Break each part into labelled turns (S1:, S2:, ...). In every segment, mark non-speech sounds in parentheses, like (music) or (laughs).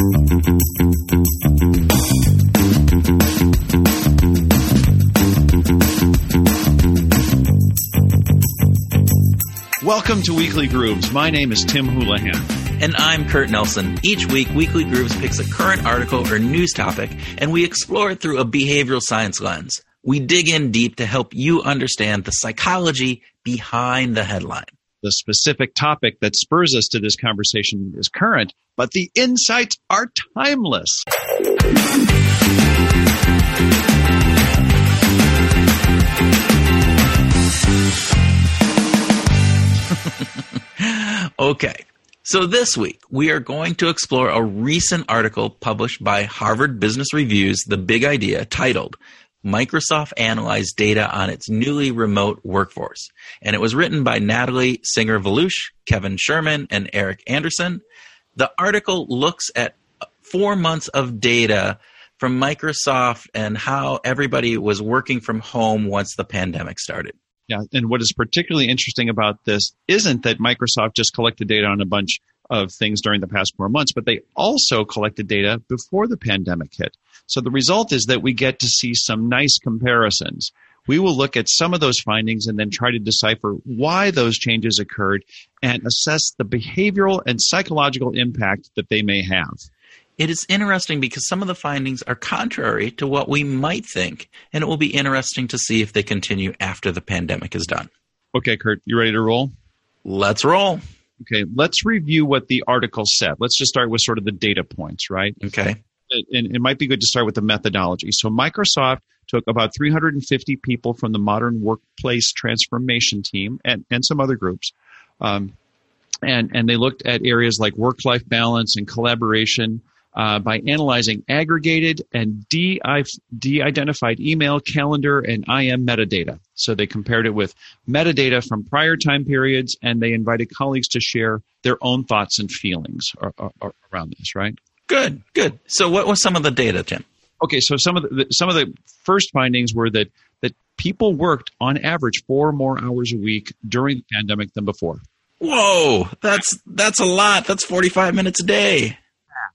S1: Welcome to Weekly Grooves. My name is Tim Houlihan.
S2: And I'm Kurt Nelson. Each week, Weekly Grooves picks a current article or news topic, and we explore it through a behavioral science lens. We dig in deep to help you understand the psychology behind the headline.
S1: The specific topic that spurs us to this conversation is current, but the insights are timeless. (laughs)
S2: okay. So this week, we are going to explore a recent article published by Harvard Business Review's The Big Idea titled Microsoft Analyzed Data on Its Newly Remote Workforce. And it was written by Natalie Singer Velush, Kevin Sherman, and Eric Anderson. The article looks at four months of data from Microsoft and how everybody was working from home once the pandemic started.
S1: Yeah, and what is particularly interesting about this isn't that Microsoft just collected data on a bunch of things during the past four months, but they also collected data before the pandemic hit. So the result is that we get to see some nice comparisons. We will look at some of those findings and then try to decipher why those changes occurred and assess the behavioral and psychological impact that they may have.
S2: It is interesting because some of the findings are contrary to what we might think, and it will be interesting to see if they continue after the pandemic is done.
S1: Okay, Kurt, you ready to roll?
S2: Let's roll.
S1: Okay, let's review what the article said. Let's just start with sort of the data points, right?
S2: Okay.
S1: And it might be good to start with the methodology. So Microsoft took about 350 people from the modern workplace transformation team and, and some other groups. Um, and, and they looked at areas like work life balance and collaboration, uh, by analyzing aggregated and de identified email, calendar, and IM metadata. So they compared it with metadata from prior time periods, and they invited colleagues to share their own thoughts and feelings around this. Right?
S2: Good, good. So what was some of the data, Tim?
S1: Okay, so some of the some of the first findings were that that people worked on average four more hours a week during the pandemic than before.
S2: Whoa, that's that's a lot. That's forty five minutes a day.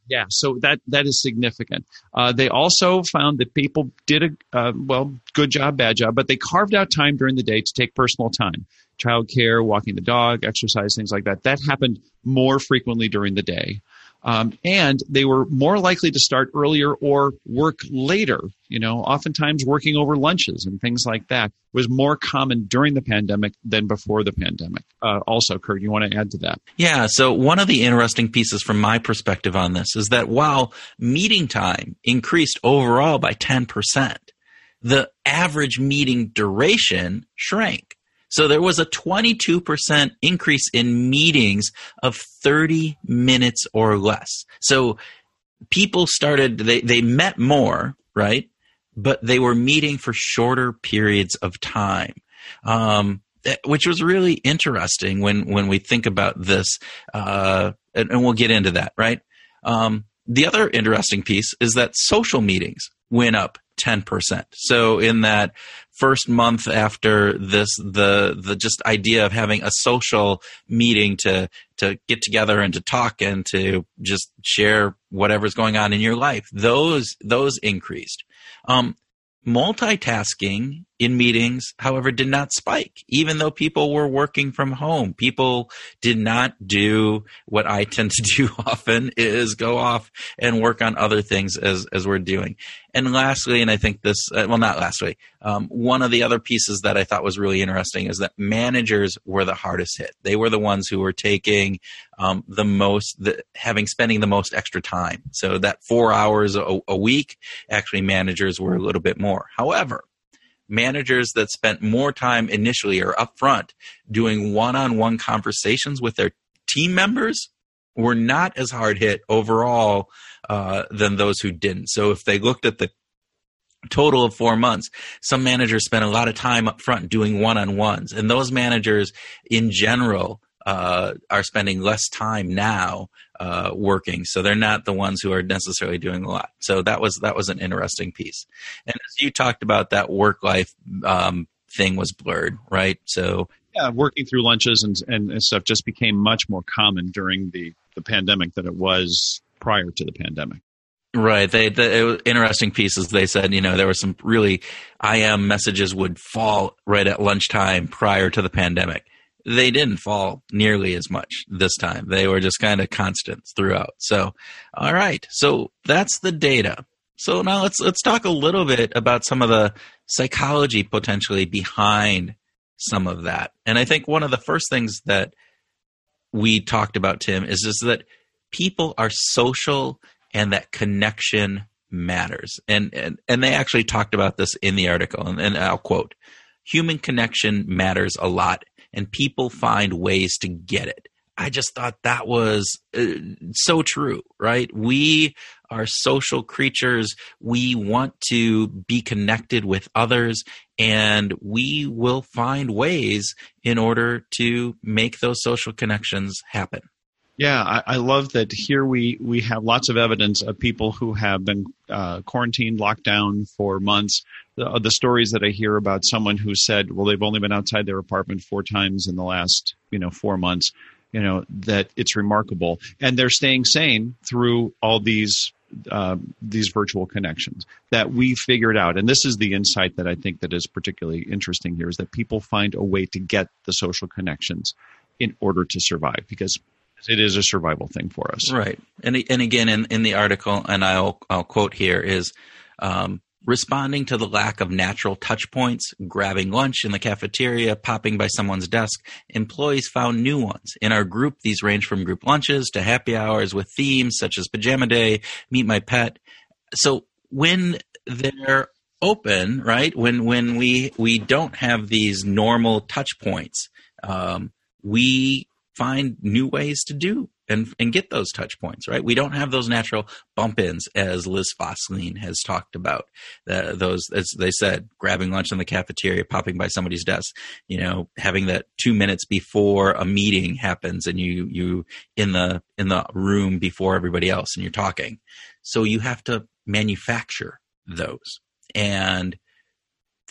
S1: Yeah, so that that is significant. Uh, they also found that people did a uh, well, good job, bad job, but they carved out time during the day to take personal time, childcare, walking the dog, exercise, things like that. That happened more frequently during the day. Um, and they were more likely to start earlier or work later. You know, oftentimes working over lunches and things like that was more common during the pandemic than before the pandemic. Uh, also, Kurt, you want to add to that?
S2: Yeah. So one of the interesting pieces from my perspective on this is that while meeting time increased overall by 10%, the average meeting duration shrank. So there was a 22% increase in meetings of 30 minutes or less. So people started, they, they met more, right? But they were meeting for shorter periods of time. Um, eh, which was really interesting when, when we think about this, uh, and, and, we'll get into that, right? Um, the other interesting piece is that social meetings went up 10%. So in that first month after this, the, the just idea of having a social meeting to, to get together and to talk and to just share whatever's going on in your life, those, those increased. Um, multitasking in meetings, however, did not spike, even though people were working from home. People did not do what I tend to (laughs) do often is go off and work on other things as, as we're doing. And lastly, and I think this, uh, well, not lastly, um, one of the other pieces that I thought was really interesting is that managers were the hardest hit. They were the ones who were taking um, the most, the, having spending the most extra time. So that four hours a, a week, actually managers were a little bit more. However, managers that spent more time initially or upfront doing one-on-one conversations with their team members were not as hard hit overall uh, than those who didn't. So if they looked at the total of four months, some managers spent a lot of time up front doing one-on-ones, and those managers in general uh, are spending less time now uh, working, so they're not the ones who are necessarily doing a lot. So that was that was an interesting piece. And as you talked about, that work life um, thing was blurred, right? So
S1: yeah, working through lunches and, and, and stuff just became much more common during the the pandemic than it was prior to the pandemic.
S2: Right. They the interesting pieces. They said you know there were some really IM messages would fall right at lunchtime prior to the pandemic. They didn't fall nearly as much this time. They were just kind of constants throughout. So, all right. So that's the data. So now let's let's talk a little bit about some of the psychology potentially behind some of that. And I think one of the first things that we talked about Tim is is that people are social and that connection matters. And, and, and they actually talked about this in the article, and, and I'll quote Human connection matters a lot, and people find ways to get it. I just thought that was uh, so true, right? We are social creatures. We want to be connected with others, and we will find ways in order to make those social connections happen.
S1: Yeah, I, I, love that here we, we have lots of evidence of people who have been uh, quarantined, locked down for months. The, the, stories that I hear about someone who said, well, they've only been outside their apartment four times in the last, you know, four months, you know, that it's remarkable. And they're staying sane through all these uh, these virtual connections that we figured out and this is the insight that i think that is particularly interesting here is that people find a way to get the social connections in order to survive because it is a survival thing for us.
S2: Right. And and again in, in the article, and I'll I'll quote here is um, responding to the lack of natural touch points, grabbing lunch in the cafeteria, popping by someone's desk. Employees found new ones. In our group, these range from group lunches to happy hours with themes such as pajama day, meet my pet. So when they're open, right? When when we we don't have these normal touch points, um, we find new ways to do and, and get those touch points, right? We don't have those natural bump ins as Liz Fosslien has talked about. Uh, those, as they said, grabbing lunch in the cafeteria, popping by somebody's desk, you know, having that two minutes before a meeting happens and you, you in the, in the room before everybody else and you're talking. So you have to manufacture those. And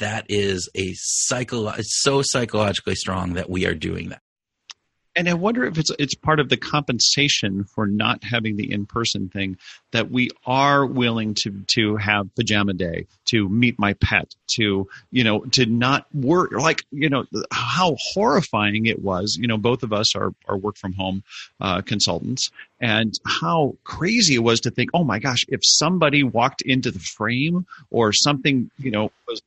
S2: that is a psycho, it's so psychologically strong that we are doing that
S1: and I wonder if it's it's part of the compensation for not having the in person thing that we are willing to to have pajama day, to meet my pet, to you know to not work like you know how horrifying it was. You know, both of us are are work from home uh, consultants, and how crazy it was to think, oh my gosh, if somebody walked into the frame or something, you know, was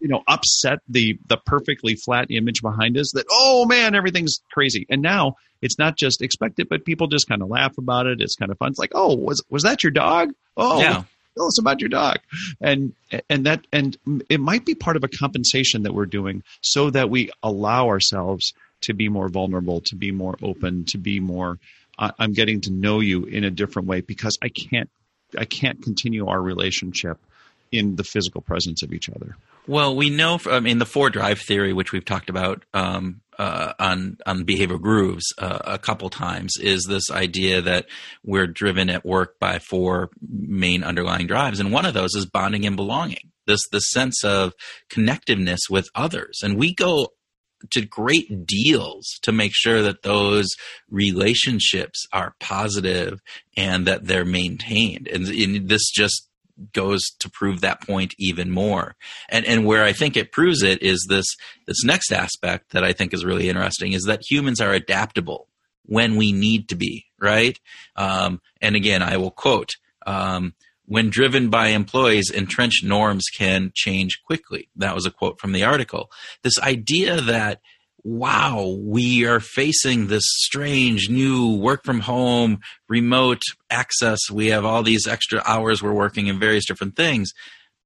S1: you know upset the the perfectly flat image behind us that oh man everything's crazy. And now it's not just expected but people just kind of laugh about it. It's kind of fun. It's like oh was was that your dog? Oh yeah. tell us about your dog. And and that and it might be part of a compensation that we're doing so that we allow ourselves to be more vulnerable to be more open to be more i'm getting to know you in a different way because i can't i can't continue our relationship in the physical presence of each other.
S2: Well, we know, I mean, the four drive theory, which we've talked about um, uh, on on behavioral grooves uh, a couple times, is this idea that we're driven at work by four main underlying drives, and one of those is bonding and belonging. This the sense of connectiveness with others, and we go to great deals to make sure that those relationships are positive and that they're maintained. And, and this just goes to prove that point even more. And and where I think it proves it is this this next aspect that I think is really interesting is that humans are adaptable when we need to be, right? Um, and again, I will quote. Um, when driven by employees, entrenched norms can change quickly. That was a quote from the article. This idea that wow, we are facing this strange new work from home, remote access. We have all these extra hours we're working in various different things.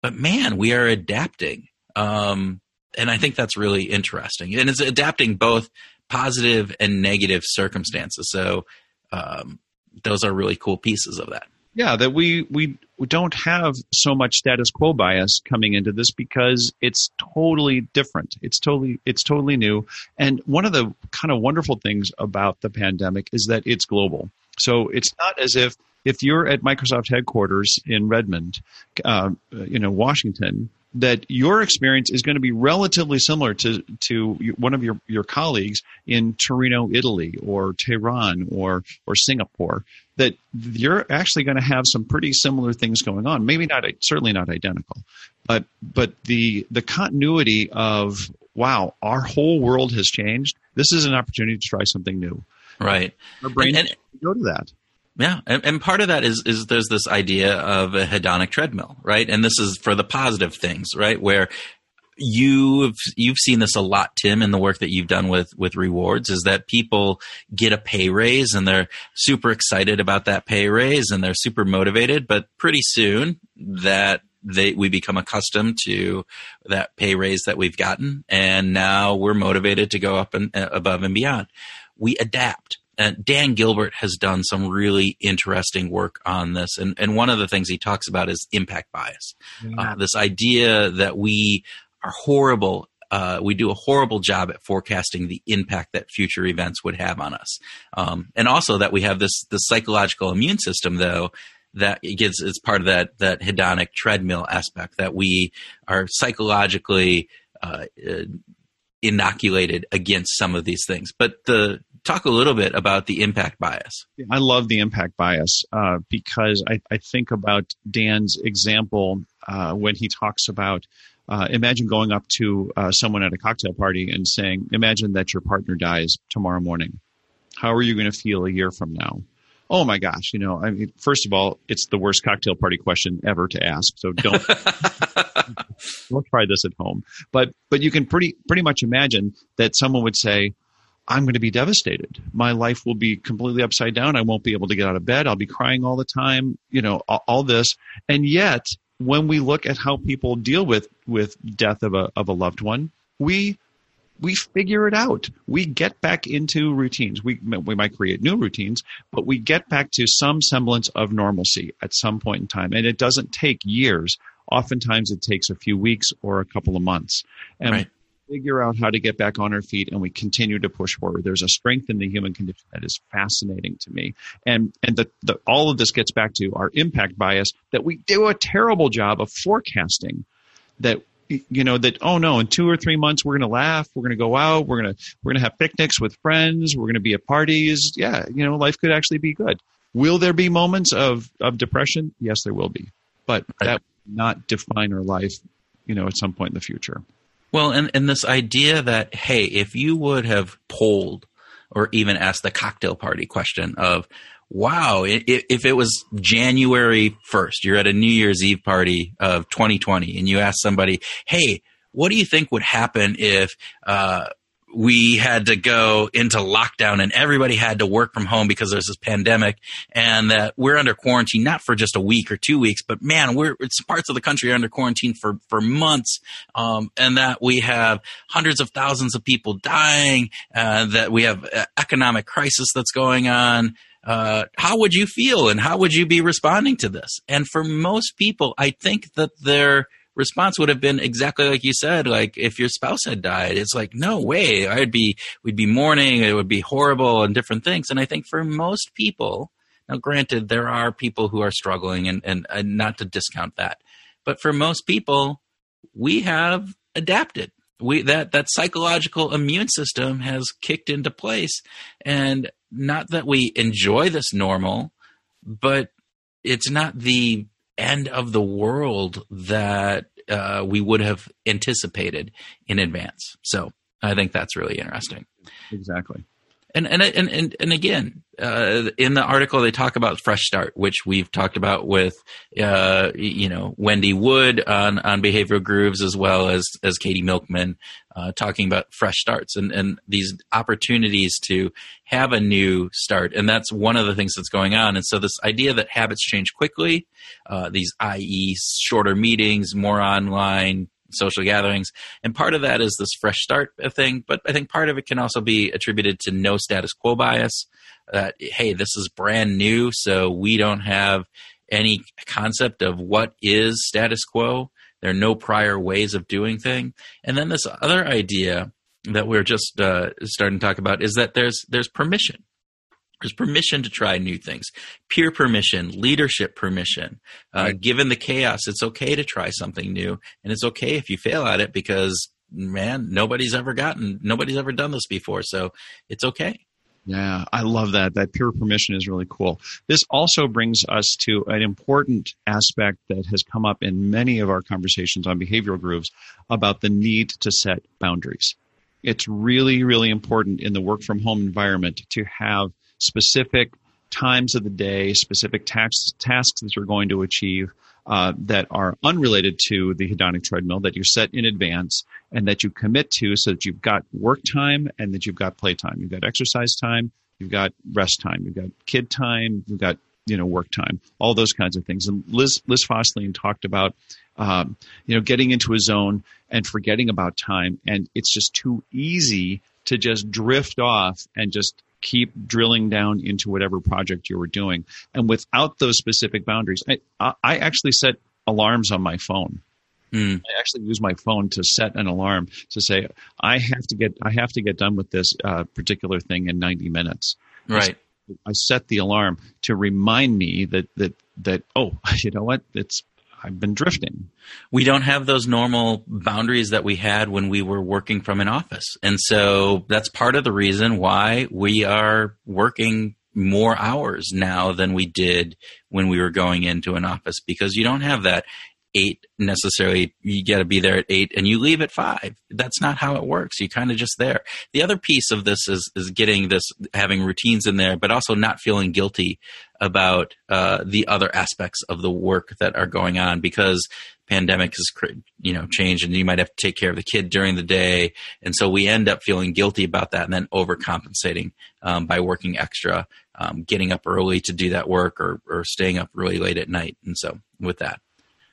S2: But man, we are adapting. Um, and I think that's really interesting. And it's adapting both positive and negative circumstances. So um, those are really cool pieces of that.
S1: Yeah, that we, we we don't have so much status quo bias coming into this because it's totally different. It's totally it's totally new. And one of the kind of wonderful things about the pandemic is that it's global. So it's not as if if you're at Microsoft headquarters in Redmond, uh, you know Washington, that your experience is going to be relatively similar to to one of your your colleagues in Torino, Italy, or Tehran, or or Singapore. That you're actually going to have some pretty similar things going on. Maybe not certainly not identical, but but the the continuity of wow, our whole world has changed. This is an opportunity to try something new.
S2: Right.
S1: Our brain and, and, go to that.
S2: Yeah, and, and, part of that is is there's this idea of a hedonic treadmill, right? And this is for the positive things, right? Where you've you've seen this a lot, Tim, in the work that you've done with with rewards, is that people get a pay raise and they're super excited about that pay raise and they're super motivated, but pretty soon that they we become accustomed to that pay raise that we've gotten, and now we're motivated to go up and uh, above and beyond. We adapt uh, Dan Gilbert has done some really interesting work on this, and and one of the things he talks about is impact bias. Yeah. Uh, this idea that we are horrible. Uh, we do a horrible job at forecasting the impact that future events would have on us, um, and also that we have this the psychological immune system, though, that gets it's part of that that hedonic treadmill aspect that we are psychologically uh, uh inoculated against some of these things. But the talk a little bit about the impact bias.
S1: I love the impact bias uh, because I, I, think about Dan's example uh, when he talks about. Uh, imagine going up to uh, someone at a cocktail party and saying, "Imagine that your partner dies tomorrow morning. How are you going to feel a year from now?" Oh my gosh, you know, I mean, first of all, it's the worst cocktail party question ever to ask. So don't (laughs) don't try this at home. But but you can pretty pretty much imagine that someone would say, I'm going to be devastated. My life will be completely upside down. I won't be able to get out of bed. I'll be crying all the time, you know, all, all this. And yet, when we look at how people deal with, with death of a, of a loved one, we, we figure it out. We get back into routines. We, we might create new routines, but we get back to some semblance of normalcy at some point in time. And it doesn't take years. Oftentimes it takes a few weeks or a couple of months. And right figure out how to get back on our feet and we continue to push forward. There's a strength in the human condition that is fascinating to me. And, and the, the, all of this gets back to our impact bias that we do a terrible job of forecasting that you know that oh no in two or three months we're going to laugh we're going to go out we're going to we're going to have picnics with friends we're going to be at parties. Yeah you know life could actually be good. Will there be moments of of depression? Yes there will be. But that will not define our life you know at some point in the future
S2: well, and, and this idea that, hey, if you would have polled or even asked the cocktail party question of, wow, if, if it was January 1st, you're at a New Year's Eve party of 2020 and you ask somebody, hey, what do you think would happen if uh, we had to go into lockdown and everybody had to work from home because there's this pandemic and that we're under quarantine not for just a week or two weeks but man we're it's parts of the country are under quarantine for for months. Um, and that we have hundreds of thousands of people dying uh, that we have economic crisis that's going on. Uh, how would you feel and how would you be responding to this? And for most people i think that they're response would have been exactly like you said. Like if your spouse had died, it's like, no way. I'd be, we'd be mourning. It would be horrible and different things. And I think for most people, now granted, there are people who are struggling and, and, and not to discount that, but for most people, we have adapted. We, that, that psychological immune system has kicked into place and not that we enjoy this normal, but it's not the end of the world that uh, we would have anticipated in advance. So I think that's really interesting.
S1: Exactly.
S2: And and and and, and again, uh, in the article they talk about fresh start, which we've talked about with uh, you know Wendy Wood on on behavioral grooves as well as as Katie Milkman uh, talking about fresh starts and and these opportunities to have a new start, and that's one of the things that's going on. And so this idea that habits change quickly, uh, these i.e. shorter meetings, more online, social gatherings. And part of that is this fresh start thing, but I think part of it can also be attributed to no status quo bias. That, hey, this is brand new, so we don't have any concept of what is status quo. There are no prior ways of doing thing. And then this other idea that we're just uh, starting to talk about is that there's there's permission There's permission to try new things, peer permission, leadership permission. Uh, right. Given the chaos, it's okay to try something new, and it's okay if you fail at it because man, nobody's ever gotten, nobody's ever done this before, so it's okay.
S1: Yeah, I love that. That peer permission is really cool. This also brings us to an important aspect that has come up in many of our conversations on behavioral grooves about the need to set boundaries. It's really, really important in the work from home environment to have specific times of the day, specific tasks, tasks that you're going to achieve uh, that are unrelated to the hedonic treadmill that you set in advance and that you commit to so that you've got work time and that you've got play time. You've got exercise time, you've got rest time, you've got kid time, you've got you know work time, all those kinds of things. And Liz Liz Fosslien talked about um, you know getting into a zone and forgetting about time, and it's just too easy to just drift off and just keep drilling down into whatever project you were doing. And without those specific boundaries, I, I actually set alarms on my phone. Mm. I actually use my phone to set an alarm to say I have to get I have to get done with this uh, particular thing in 90 minutes.
S2: Right.
S1: I set the alarm to remind me that that that oh (laughs) you know what it's I've been drifting.
S2: We don't have those normal boundaries that we had when we were working from an office. And so that's part of the reason why we are working more hours now than we did when we were going into an office because you don't have that eight necessarily you got to be there at eight and you leave at five that's not how it works you kind of just there the other piece of this is is getting this having routines in there but also not feeling guilty about uh, the other aspects of the work that are going on because pandemic has you know changed and you might have to take care of the kid during the day and so we end up feeling guilty about that and then overcompensating um, by working extra um, getting up early to do that work or, or staying up really late at night and so with that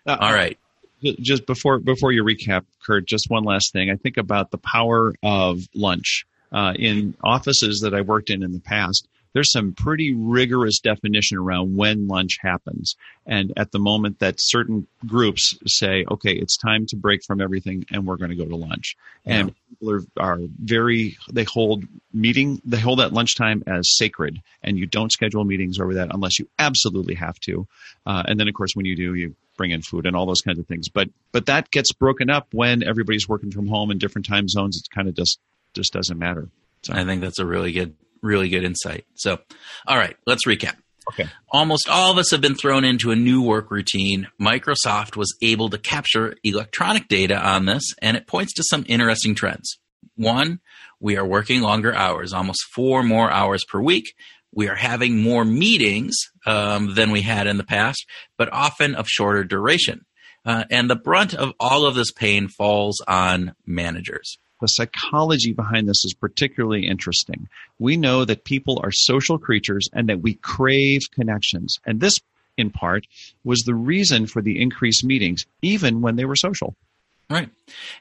S2: uh, All right.
S1: Just before before you recap, Kurt, just one last thing. I think about the power of lunch uh, in offices that I worked in in the past there's some pretty rigorous definition around when lunch happens. And at the moment that certain groups say, okay, it's time to break from everything and we're going to go to lunch. Yeah. And people are, are very, they hold meeting, they hold that lunchtime as sacred and you don't schedule meetings over that unless you absolutely have to. Uh, and then of course, when you do, you bring in food and all those kinds of things. But but that gets broken up when everybody's working from home in different time zones. It kind of just just doesn't matter.
S2: So. I think that's a really good really good insight. So, all right, let's recap.
S1: Okay.
S2: Almost all of us have been thrown into a new work routine. Microsoft was able to capture electronic data on this, and it points to some interesting trends. One, we are working longer hours, almost four more hours per week, we are having more meetings um, than we had in the past, but often of shorter duration. Uh, and the brunt of all of this pain falls on managers.
S1: The psychology behind this is particularly interesting. We know that people are social creatures and that we crave connections. And this, in part, was the reason for the increased meetings, even when they were social.
S2: Right.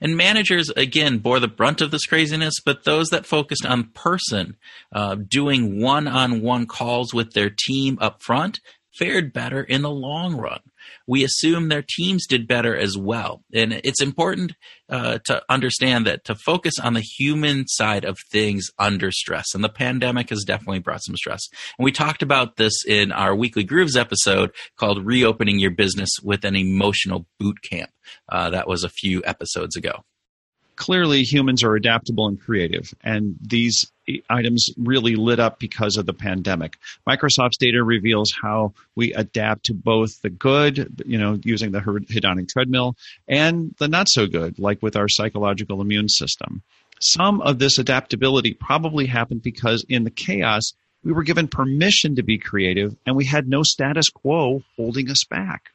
S2: And managers, again, bore the brunt of this craziness, but those that focused on person, uh, doing one on one calls with their team up front, fared better in the long run we assume their teams did better as well. And it's important uh, to understand that to focus on the human side of things under stress. And the pandemic has definitely brought some stress. And we talked about this in our Weekly Grooves episode called Reopening Your Business with an Emotional Boot Camp. Uh, that was a few episodes ago
S1: clearly humans are adaptable and creative, and these items really lit up because of the pandemic. Microsoft's data reveals how we adapt to both the good, you know, using the hedonic treadmill, and the not so good, like with our psychological immune system. Some of this adaptability probably happened because in the chaos, we were given permission to be creative and we had no status quo holding us back.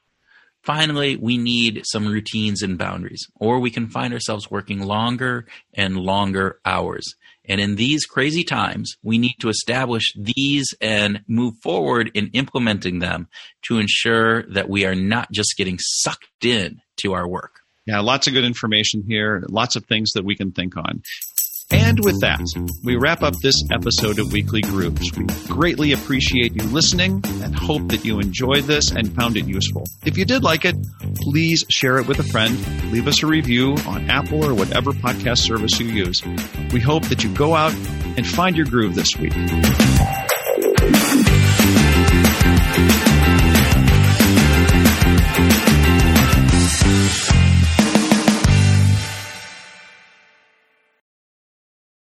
S2: Finally, we need some routines and boundaries, or we can find ourselves working longer and longer hours. And in these crazy times, we need to establish these and move forward in implementing them to ensure that we are not just getting sucked in to our work.
S1: Yeah, lots of good information here, lots of things that we can think on. And with that, we wrap up this episode of Weekly Grooves. We greatly appreciate you listening and hope that you enjoyed this and found it useful. If you did like it, please share it with a friend. Leave us a review on Apple or whatever podcast service you use. We hope that you go out and find your groove this week.